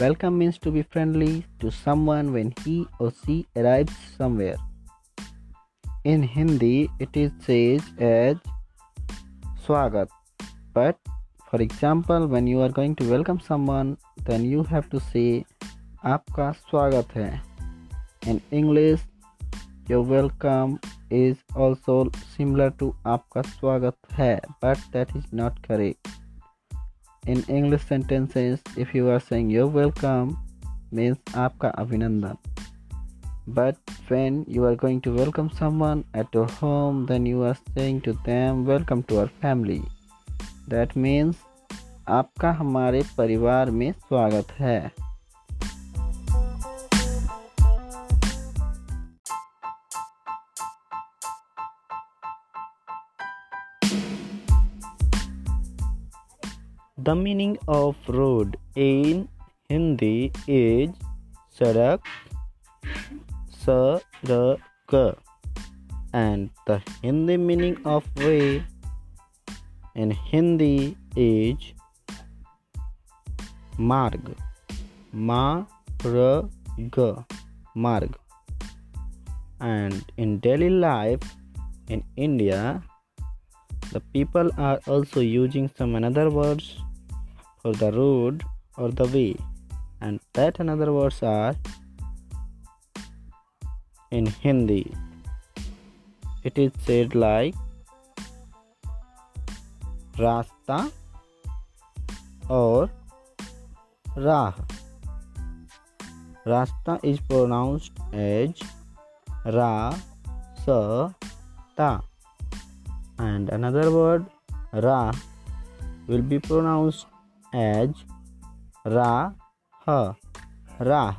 Welcome means to be friendly to someone when he or she arrives somewhere. In Hindi, it is said as Swagat. But for example, when you are going to welcome someone, then you have to say Aapka Swagat hai. In English, your welcome is also similar to Aapka Swagat hai, but that is not correct In English sentences, if you are saying you're welcome, means आपका अभिनंदन. But when you are going to welcome someone at your home, then you are saying to them, Welcome to our family. That means आपका हमारे परिवार में स्वागत है The meaning of road in Hindi is sadak, sarak, and the Hindi meaning of way in Hindi is marg, marg, marg, and in daily life in India, the people are also using some another words for the road or the way, and that another words are in Hindi. It is said like रास्ता और राह रास्ता is pronounced as ra sa ta and another word ra will be pronounced as ra ha rah